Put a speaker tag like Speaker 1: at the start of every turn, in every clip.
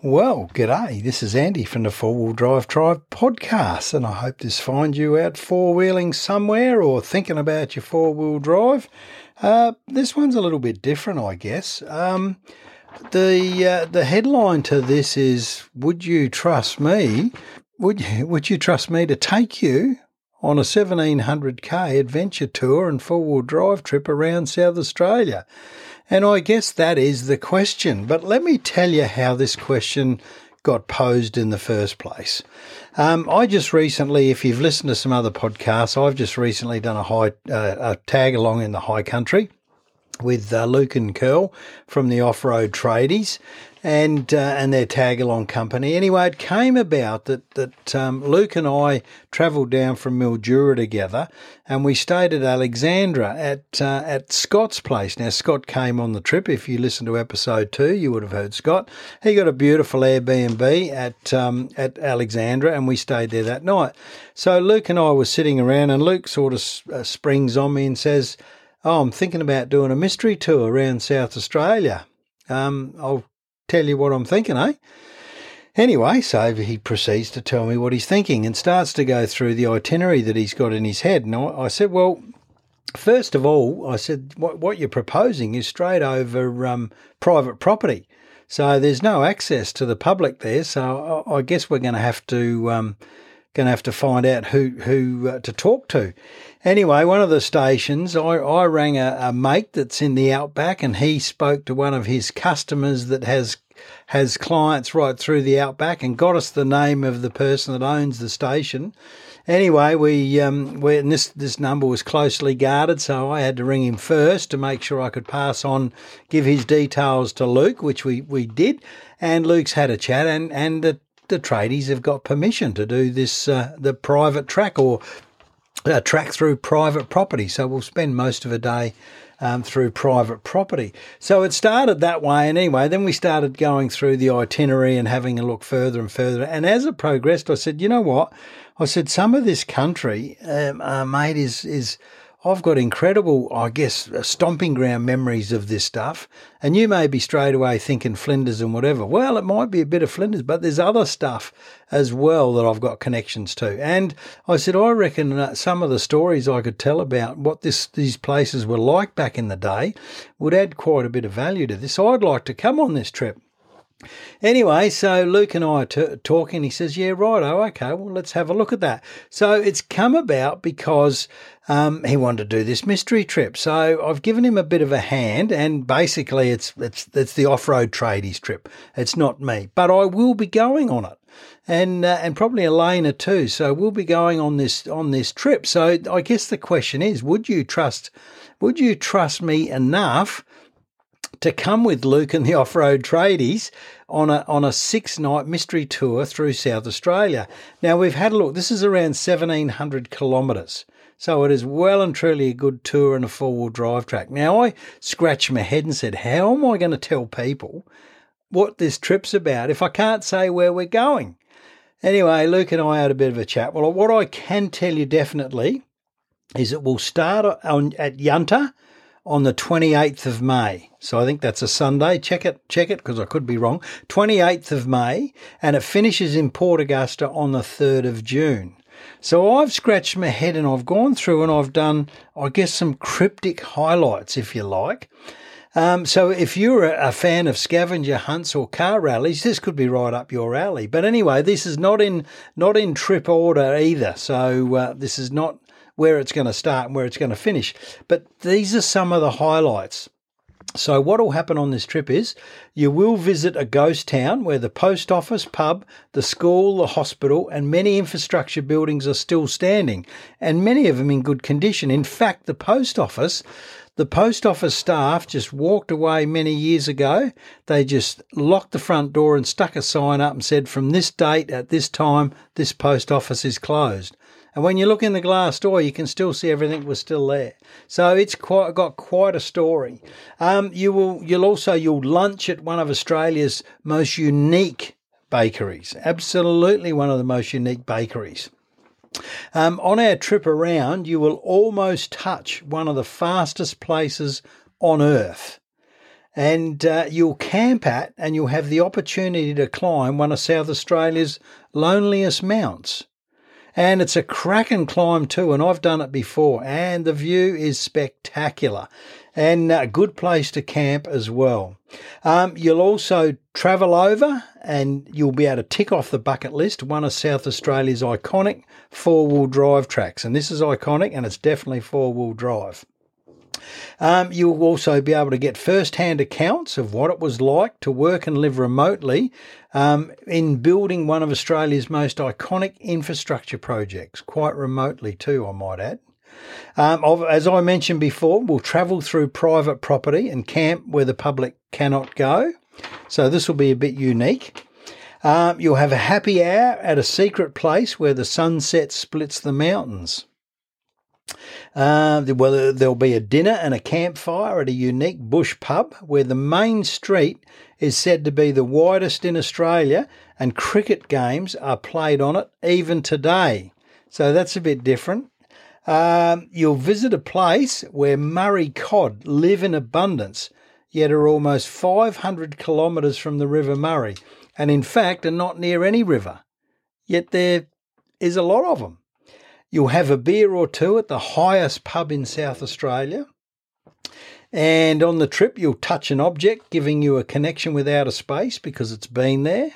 Speaker 1: Well, g'day. This is Andy from the Four Wheel Drive Tribe podcast, and I hope this finds you out four wheeling somewhere or thinking about your four wheel drive. Uh, this one's a little bit different, I guess. Um, the uh, the headline to this is: Would you trust me? Would you, would you trust me to take you on a 1700k adventure tour and four wheel drive trip around South Australia? And I guess that is the question. But let me tell you how this question got posed in the first place. Um, I just recently, if you've listened to some other podcasts, I've just recently done a high uh, a tag along in the high country with uh, Luke and Curl from the Off Road Tradies, and uh, and their tag along company. Anyway, it came about that that um, Luke and I travelled down from Mildura together, and we stayed at Alexandra at uh, at Scott's place. Now Scott came on the trip. If you listen to episode two, you would have heard Scott. He got a beautiful Airbnb at um, at Alexandra, and we stayed there that night. So Luke and I were sitting around, and Luke sort of uh, springs on me and says. Oh, I'm thinking about doing a mystery tour around South Australia. Um, I'll tell you what I'm thinking, eh? Anyway, so he proceeds to tell me what he's thinking and starts to go through the itinerary that he's got in his head. And I, said, Well, first of all, I said, What, what you're proposing is straight over um, private property. So there's no access to the public there. So I, I guess we're going to have to. Um, going to have to find out who who uh, to talk to. Anyway, one of the stations, I, I rang a, a mate that's in the outback, and he spoke to one of his customers that has has clients right through the outback, and got us the name of the person that owns the station. Anyway, we um, we and this this number was closely guarded, so I had to ring him first to make sure I could pass on, give his details to Luke, which we we did, and Luke's had a chat, and and the tradies have got permission to do this uh, the private track or uh, track through private property. So we'll spend most of a day um, through private property. So it started that way. And anyway, then we started going through the itinerary and having a look further and further. And as it progressed, I said, you know what? I said, some of this country, um, uh, mate, is, is, I've got incredible, I guess, uh, stomping ground memories of this stuff. And you may be straight away thinking Flinders and whatever. Well, it might be a bit of Flinders, but there's other stuff as well that I've got connections to. And I said, I reckon some of the stories I could tell about what this these places were like back in the day would add quite a bit of value to this. I'd like to come on this trip. Anyway, so Luke and I are t- talking. He says, Yeah, right. Oh, okay. Well, let's have a look at that. So it's come about because um, he wanted to do this mystery trip. So I've given him a bit of a hand, and basically, it's it's it's the off road tradies trip. It's not me, but I will be going on it, and uh, and probably Elena too. So we'll be going on this on this trip. So I guess the question is, would you trust? Would you trust me enough? To come with Luke and the off road tradies on a, on a six night mystery tour through South Australia. Now, we've had a look, this is around 1700 kilometres. So it is well and truly a good tour and a four wheel drive track. Now, I scratched my head and said, How am I going to tell people what this trip's about if I can't say where we're going? Anyway, Luke and I had a bit of a chat. Well, what I can tell you definitely is it will start on, at Yunta on the 28th of May. So I think that's a Sunday. Check it, check it, because I could be wrong. 28th of May, and it finishes in Port Augusta on the 3rd of June. So I've scratched my head and I've gone through and I've done, I guess, some cryptic highlights, if you like. Um, so if you're a, a, fan of scavenger hunts or car rallies, this could be right up your alley. But anyway, this is not in not in trip order either. So uh, this is not where it's going to start and where it's going to finish. But these are some of the highlights. So, what will happen on this trip is you will visit a ghost town where the post office, pub, the school, the hospital, and many infrastructure buildings are still standing, and many of them in good condition. In fact, the post office, the post office staff just walked away many years ago. They just locked the front door and stuck a sign up and said, from this date at this time, this post office is closed. And when you look in the glass door, you can still see everything was still there. So it's quite got quite a story. Um, you will you'll also you'll lunch at one of Australia's most unique bakeries. Absolutely one of the most unique bakeries. Um, on our trip around, you will almost touch one of the fastest places on earth. and uh, you'll camp at and you'll have the opportunity to climb one of South Australia's loneliest mounts. And it's a cracking climb too, and I've done it before, and the view is spectacular and a good place to camp as well. Um, you'll also travel over and you'll be able to tick off the bucket list one of South Australia's iconic four wheel drive tracks. And this is iconic and it's definitely four wheel drive. Um, you'll also be able to get first hand accounts of what it was like to work and live remotely um, in building one of Australia's most iconic infrastructure projects, quite remotely too, I might add. Um, as I mentioned before, we'll travel through private property and camp where the public cannot go. So this will be a bit unique. Um, you'll have a happy hour at a secret place where the sunset splits the mountains. Uh, well, there'll be a dinner and a campfire at a unique bush pub where the main street is said to be the widest in Australia and cricket games are played on it even today. So that's a bit different. Um, you'll visit a place where Murray cod live in abundance, yet are almost 500 kilometres from the River Murray, and in fact are not near any river. Yet there is a lot of them. You'll have a beer or two at the highest pub in South Australia. And on the trip, you'll touch an object, giving you a connection with outer space because it's been there.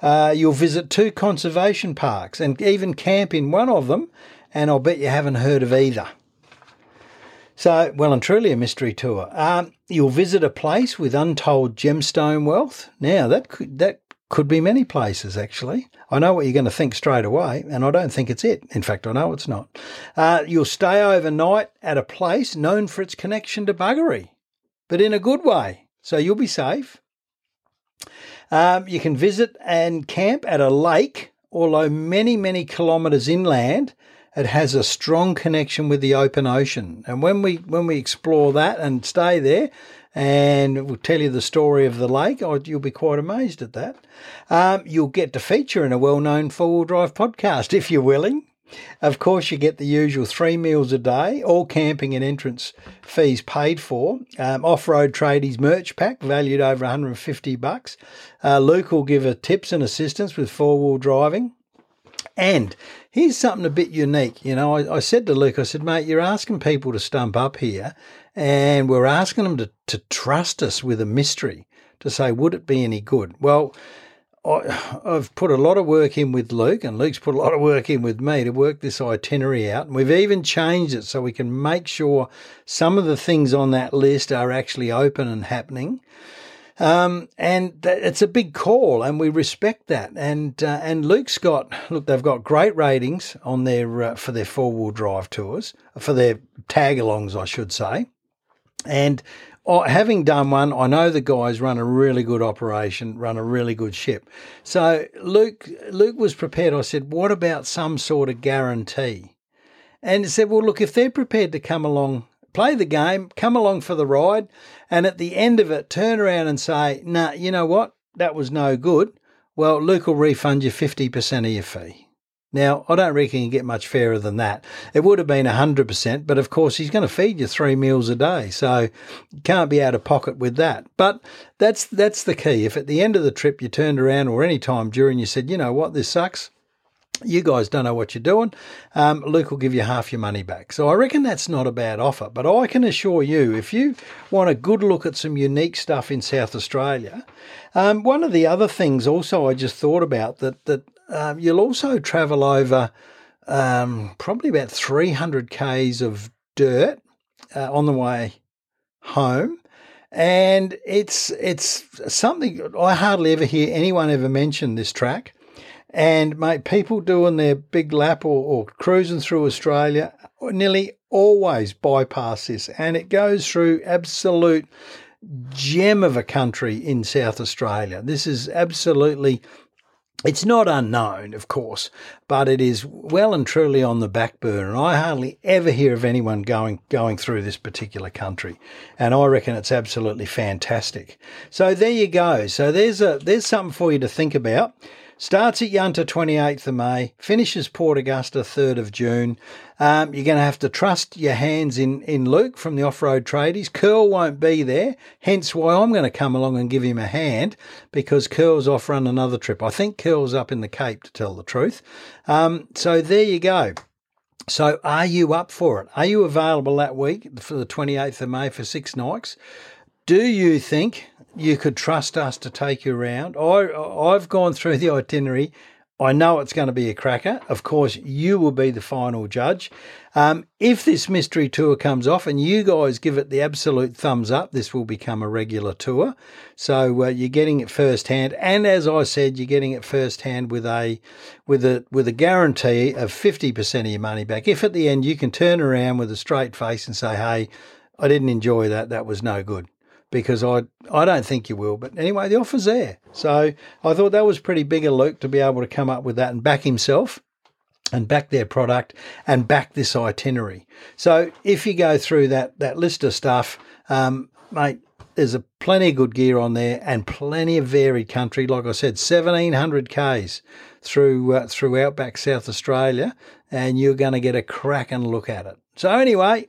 Speaker 1: Uh, you'll visit two conservation parks and even camp in one of them and I'll bet you haven't heard of either. So, well and truly a mystery tour. Um, you'll visit a place with untold gemstone wealth. Now, that could, that could be many places, actually. I know what you're going to think straight away, and I don't think it's it. In fact, I know it's not. Uh, you'll stay overnight at a place known for its connection to buggery, but in a good way. So you'll be safe. Um, you can visit and camp at a lake, although many, many kilometres inland, it has a strong connection with the open ocean. And when we when we explore that and stay there, and we'll tell you the story of the lake, oh, you'll be quite amazed at that. Um, you'll get to feature in a well-known four-wheel drive podcast if you're willing. Of course, you get the usual three meals a day, all camping and entrance fees paid for. Um, off-road tradies merch pack valued over 150 bucks. Uh, Luke will give a tips and assistance with four-wheel driving. And here's something a bit unique. You know, I, I, said to Luke, I said, mate, you're asking people to stump up here, and we're asking them to, to trust us with a mystery to say, would it be any good? Well, I, I've put a lot of work in with Luke, and Luke's put a lot of work in with me to work this itinerary out. And we've even changed it so we can make sure some of the things on that list are actually open and happening. Um, and th- it's a big call, and we respect that. And uh, and Luke's got look, they've got great ratings on their uh, for their four wheel drive tours, for their tag alongs, I should say. And uh, having done one, I know the guys run a really good operation, run a really good ship. So Luke Luke was prepared. I said, "What about some sort of guarantee?" And he said, "Well, look, if they're prepared to come along play the game, come along for the ride, and at the end of it, turn around and say, nah, you know what? That was no good. Well, Luke will refund you 50% of your fee. Now, I don't reckon you get much fairer than that. It would have been 100%, but of course, he's going to feed you three meals a day. So you can't be out of pocket with that. But that's, that's the key. If at the end of the trip you turned around or any time during you said, you know what, this sucks, you guys don't know what you're doing. Um, Luke will give you half your money back. So I reckon that's not a bad offer. But I can assure you, if you want a good look at some unique stuff in South Australia, um, one of the other things also I just thought about that that um, you'll also travel over um, probably about 300 k's of dirt uh, on the way home. And it's it's something I hardly ever hear anyone ever mention this track. And mate, people doing their big lap or, or cruising through Australia nearly always bypass this, and it goes through absolute gem of a country in South Australia. This is absolutely it's not unknown, of course, but it is well and truly on the back burner. And I hardly ever hear of anyone going going through this particular country, and I reckon it's absolutely fantastic. So there you go. So there's a there's something for you to think about. Starts at Yunta 28th of May, finishes Port Augusta 3rd of June. Um, you're going to have to trust your hands in, in Luke from the Off Road Tradies. Curl won't be there, hence why I'm going to come along and give him a hand because Curl's off run another trip. I think Curl's up in the Cape to tell the truth. Um, so there you go. So are you up for it? Are you available that week for the 28th of May for six nights? Do you think you could trust us to take you around? I, I've gone through the itinerary I know it's going to be a cracker. Of course, you will be the final judge. Um, if this mystery tour comes off and you guys give it the absolute thumbs up, this will become a regular tour. So uh, you're getting it firsthand, and as I said, you're getting it firsthand with a with a with a guarantee of fifty percent of your money back. If at the end you can turn around with a straight face and say, "Hey, I didn't enjoy that. That was no good." Because I I don't think you will. But anyway, the offer's there. So I thought that was pretty big of Luke to be able to come up with that and back himself and back their product and back this itinerary. So if you go through that that list of stuff, um, mate, there's a plenty of good gear on there and plenty of varied country. Like I said, 1700 k's through uh, through outback South Australia, and you're going to get a cracking look at it. So anyway,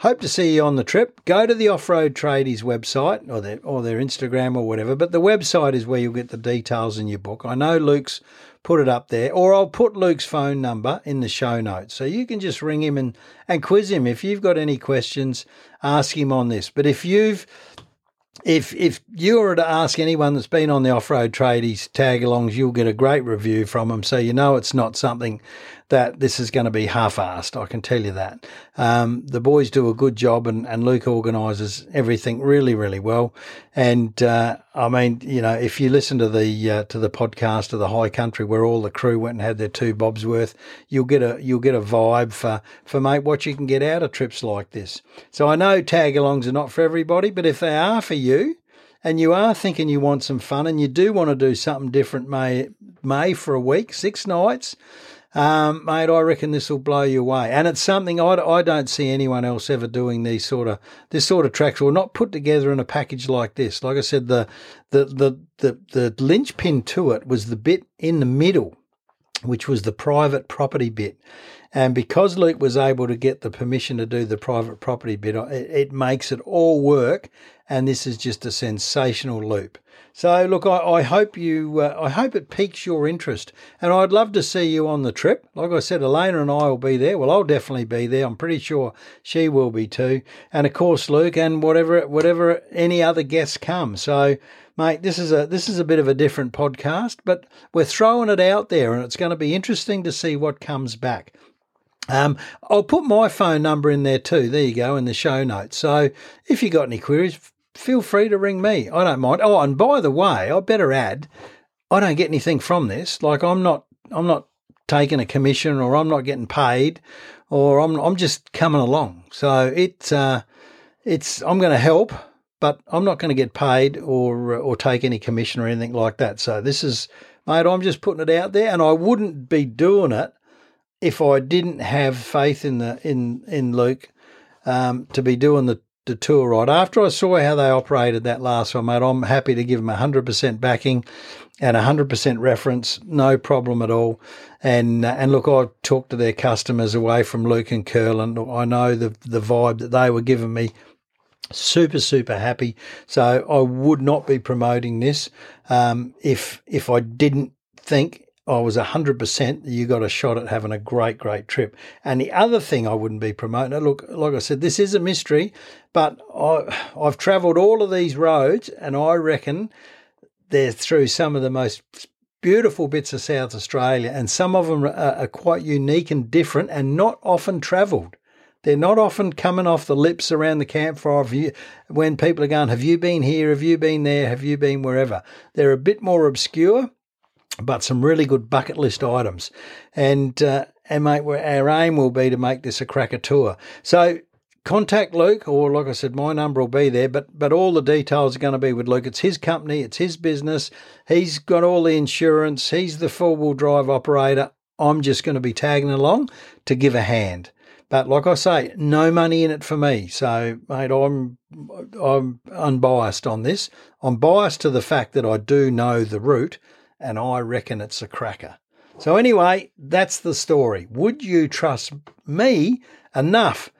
Speaker 1: Hope to see you on the trip. Go to the Off Road Tradies website or their or their Instagram or whatever. But the website is where you'll get the details in your book. I know Luke's put it up there, or I'll put Luke's phone number in the show notes. So you can just ring him and, and quiz him. If you've got any questions, ask him on this. But if you've if if you were to ask anyone that's been on the off road tradies tag alongs, you'll get a great review from them. So you know it's not something that this is going to be half-assed. I can tell you that. Um, the boys do a good job, and, and Luke organises everything really, really well. And uh, I mean, you know, if you listen to the uh, to the podcast of the High Country, where all the crew went and had their two bobs worth, you'll get a you'll get a vibe for for mate what you can get out of trips like this. So I know tag-alongs are not for everybody, but if they are for you, and you are thinking you want some fun and you do want to do something different, may may for a week, six nights, um, mate, I reckon this will blow you away. And it's something I, I don't see anyone else ever doing these sort of this sort of tracks or not put together in a package like this. Like I said, the the the the, the linchpin to it was the bit in the middle, which was the private property bit. And because Luke was able to get the permission to do the private property bit, it, it makes it all work. And this is just a sensational loop. So look, I, I hope you, uh, I hope it piques your interest, and I'd love to see you on the trip. Like I said, Elena and I will be there. Well, I'll definitely be there. I'm pretty sure she will be too, and of course Luke and whatever, whatever any other guests come. So, mate, this is a this is a bit of a different podcast, but we're throwing it out there, and it's going to be interesting to see what comes back. Um, I'll put my phone number in there too. There you go in the show notes. So if you got any queries, feel free to ring me. I don't mind. Oh, and by the way, I better add, I don't get anything from this. Like I'm not, I'm not taking a commission, or I'm not getting paid, or I'm, I'm just coming along. So it's, uh, it's, I'm going to help, but I'm not going to get paid or, or take any commission or anything like that. So this is, mate, I'm just putting it out there, and I wouldn't be doing it if I didn't have faith in the in in Luke um, to be doing the the tour ride. After I saw how they operated that last one, mate, I'm happy to give them 100% backing and 100% reference, no problem at all. And uh, and look, I talked to their customers away from Luke and Curl, and I know the the vibe that they were giving me. Super, super happy. So I would not be promoting this um, if if I didn't think I was 100% you got a shot at having a great, great trip. And the other thing I wouldn't be promoting, look, like I said, this is a mystery, but I, I've travelled all of these roads and I reckon they're through some of the most beautiful bits of South Australia and some of them are, are quite unique and different and not often travelled. They're not often coming off the lips around the campfire when people are going, Have you been here? Have you been there? Have you been wherever? They're a bit more obscure but some really good bucket list items. And, uh, and mate, our aim will be to make this a cracker tour. So contact Luke, or like I said, my number will be there, but, but all the details are going to be with Luke. It's his company, it's his business. He's got all the insurance, he's the four wheel drive operator. I'm just going to be tagging along to give a hand. But like I say, no money in it for me. So, mate, I'm I'm unbiased on this. I'm biased to the fact that I do know the route and I reckon it's a cracker. So, anyway, that's the story. Would you trust me enough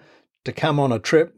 Speaker 1: to come on a trip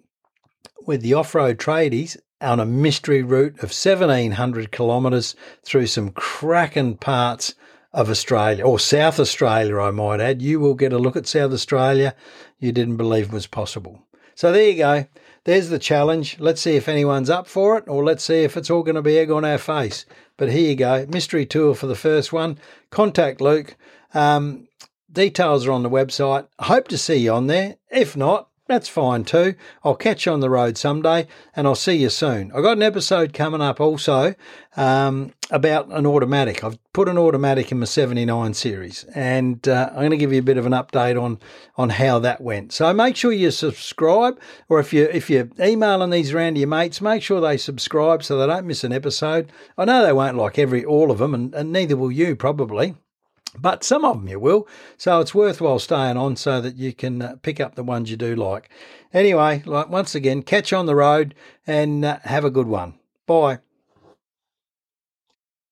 Speaker 1: with the off road tradies on a mystery route of 1700 kilometres through some cracking parts of Australia, or South Australia, I might add. You will get a look at South Australia you didn't believe was possible. So there you go. There's the challenge. Let's see if anyone's up for it, or let's see if it's all going to be egg on our face. But here you go. Mystery tour for the first one. Contact Luke. Um, details are on the website. Hope to see you on there. If not, that's fine too. I'll catch you on the road someday and I'll see you soon. I've got an episode coming up also um, about an automatic. I've put an automatic in my 79 series and uh, I'm going to give you a bit of an update on, on how that went. So make sure you subscribe or if, you, if you're emailing these around to your mates, make sure they subscribe so they don't miss an episode. I know they won't like every all of them and, and neither will you probably but some of them you will. So it's worthwhile staying on so that you can uh, pick up the ones you do like. Anyway, like once again, catch on the road and uh, have a good one. Bye.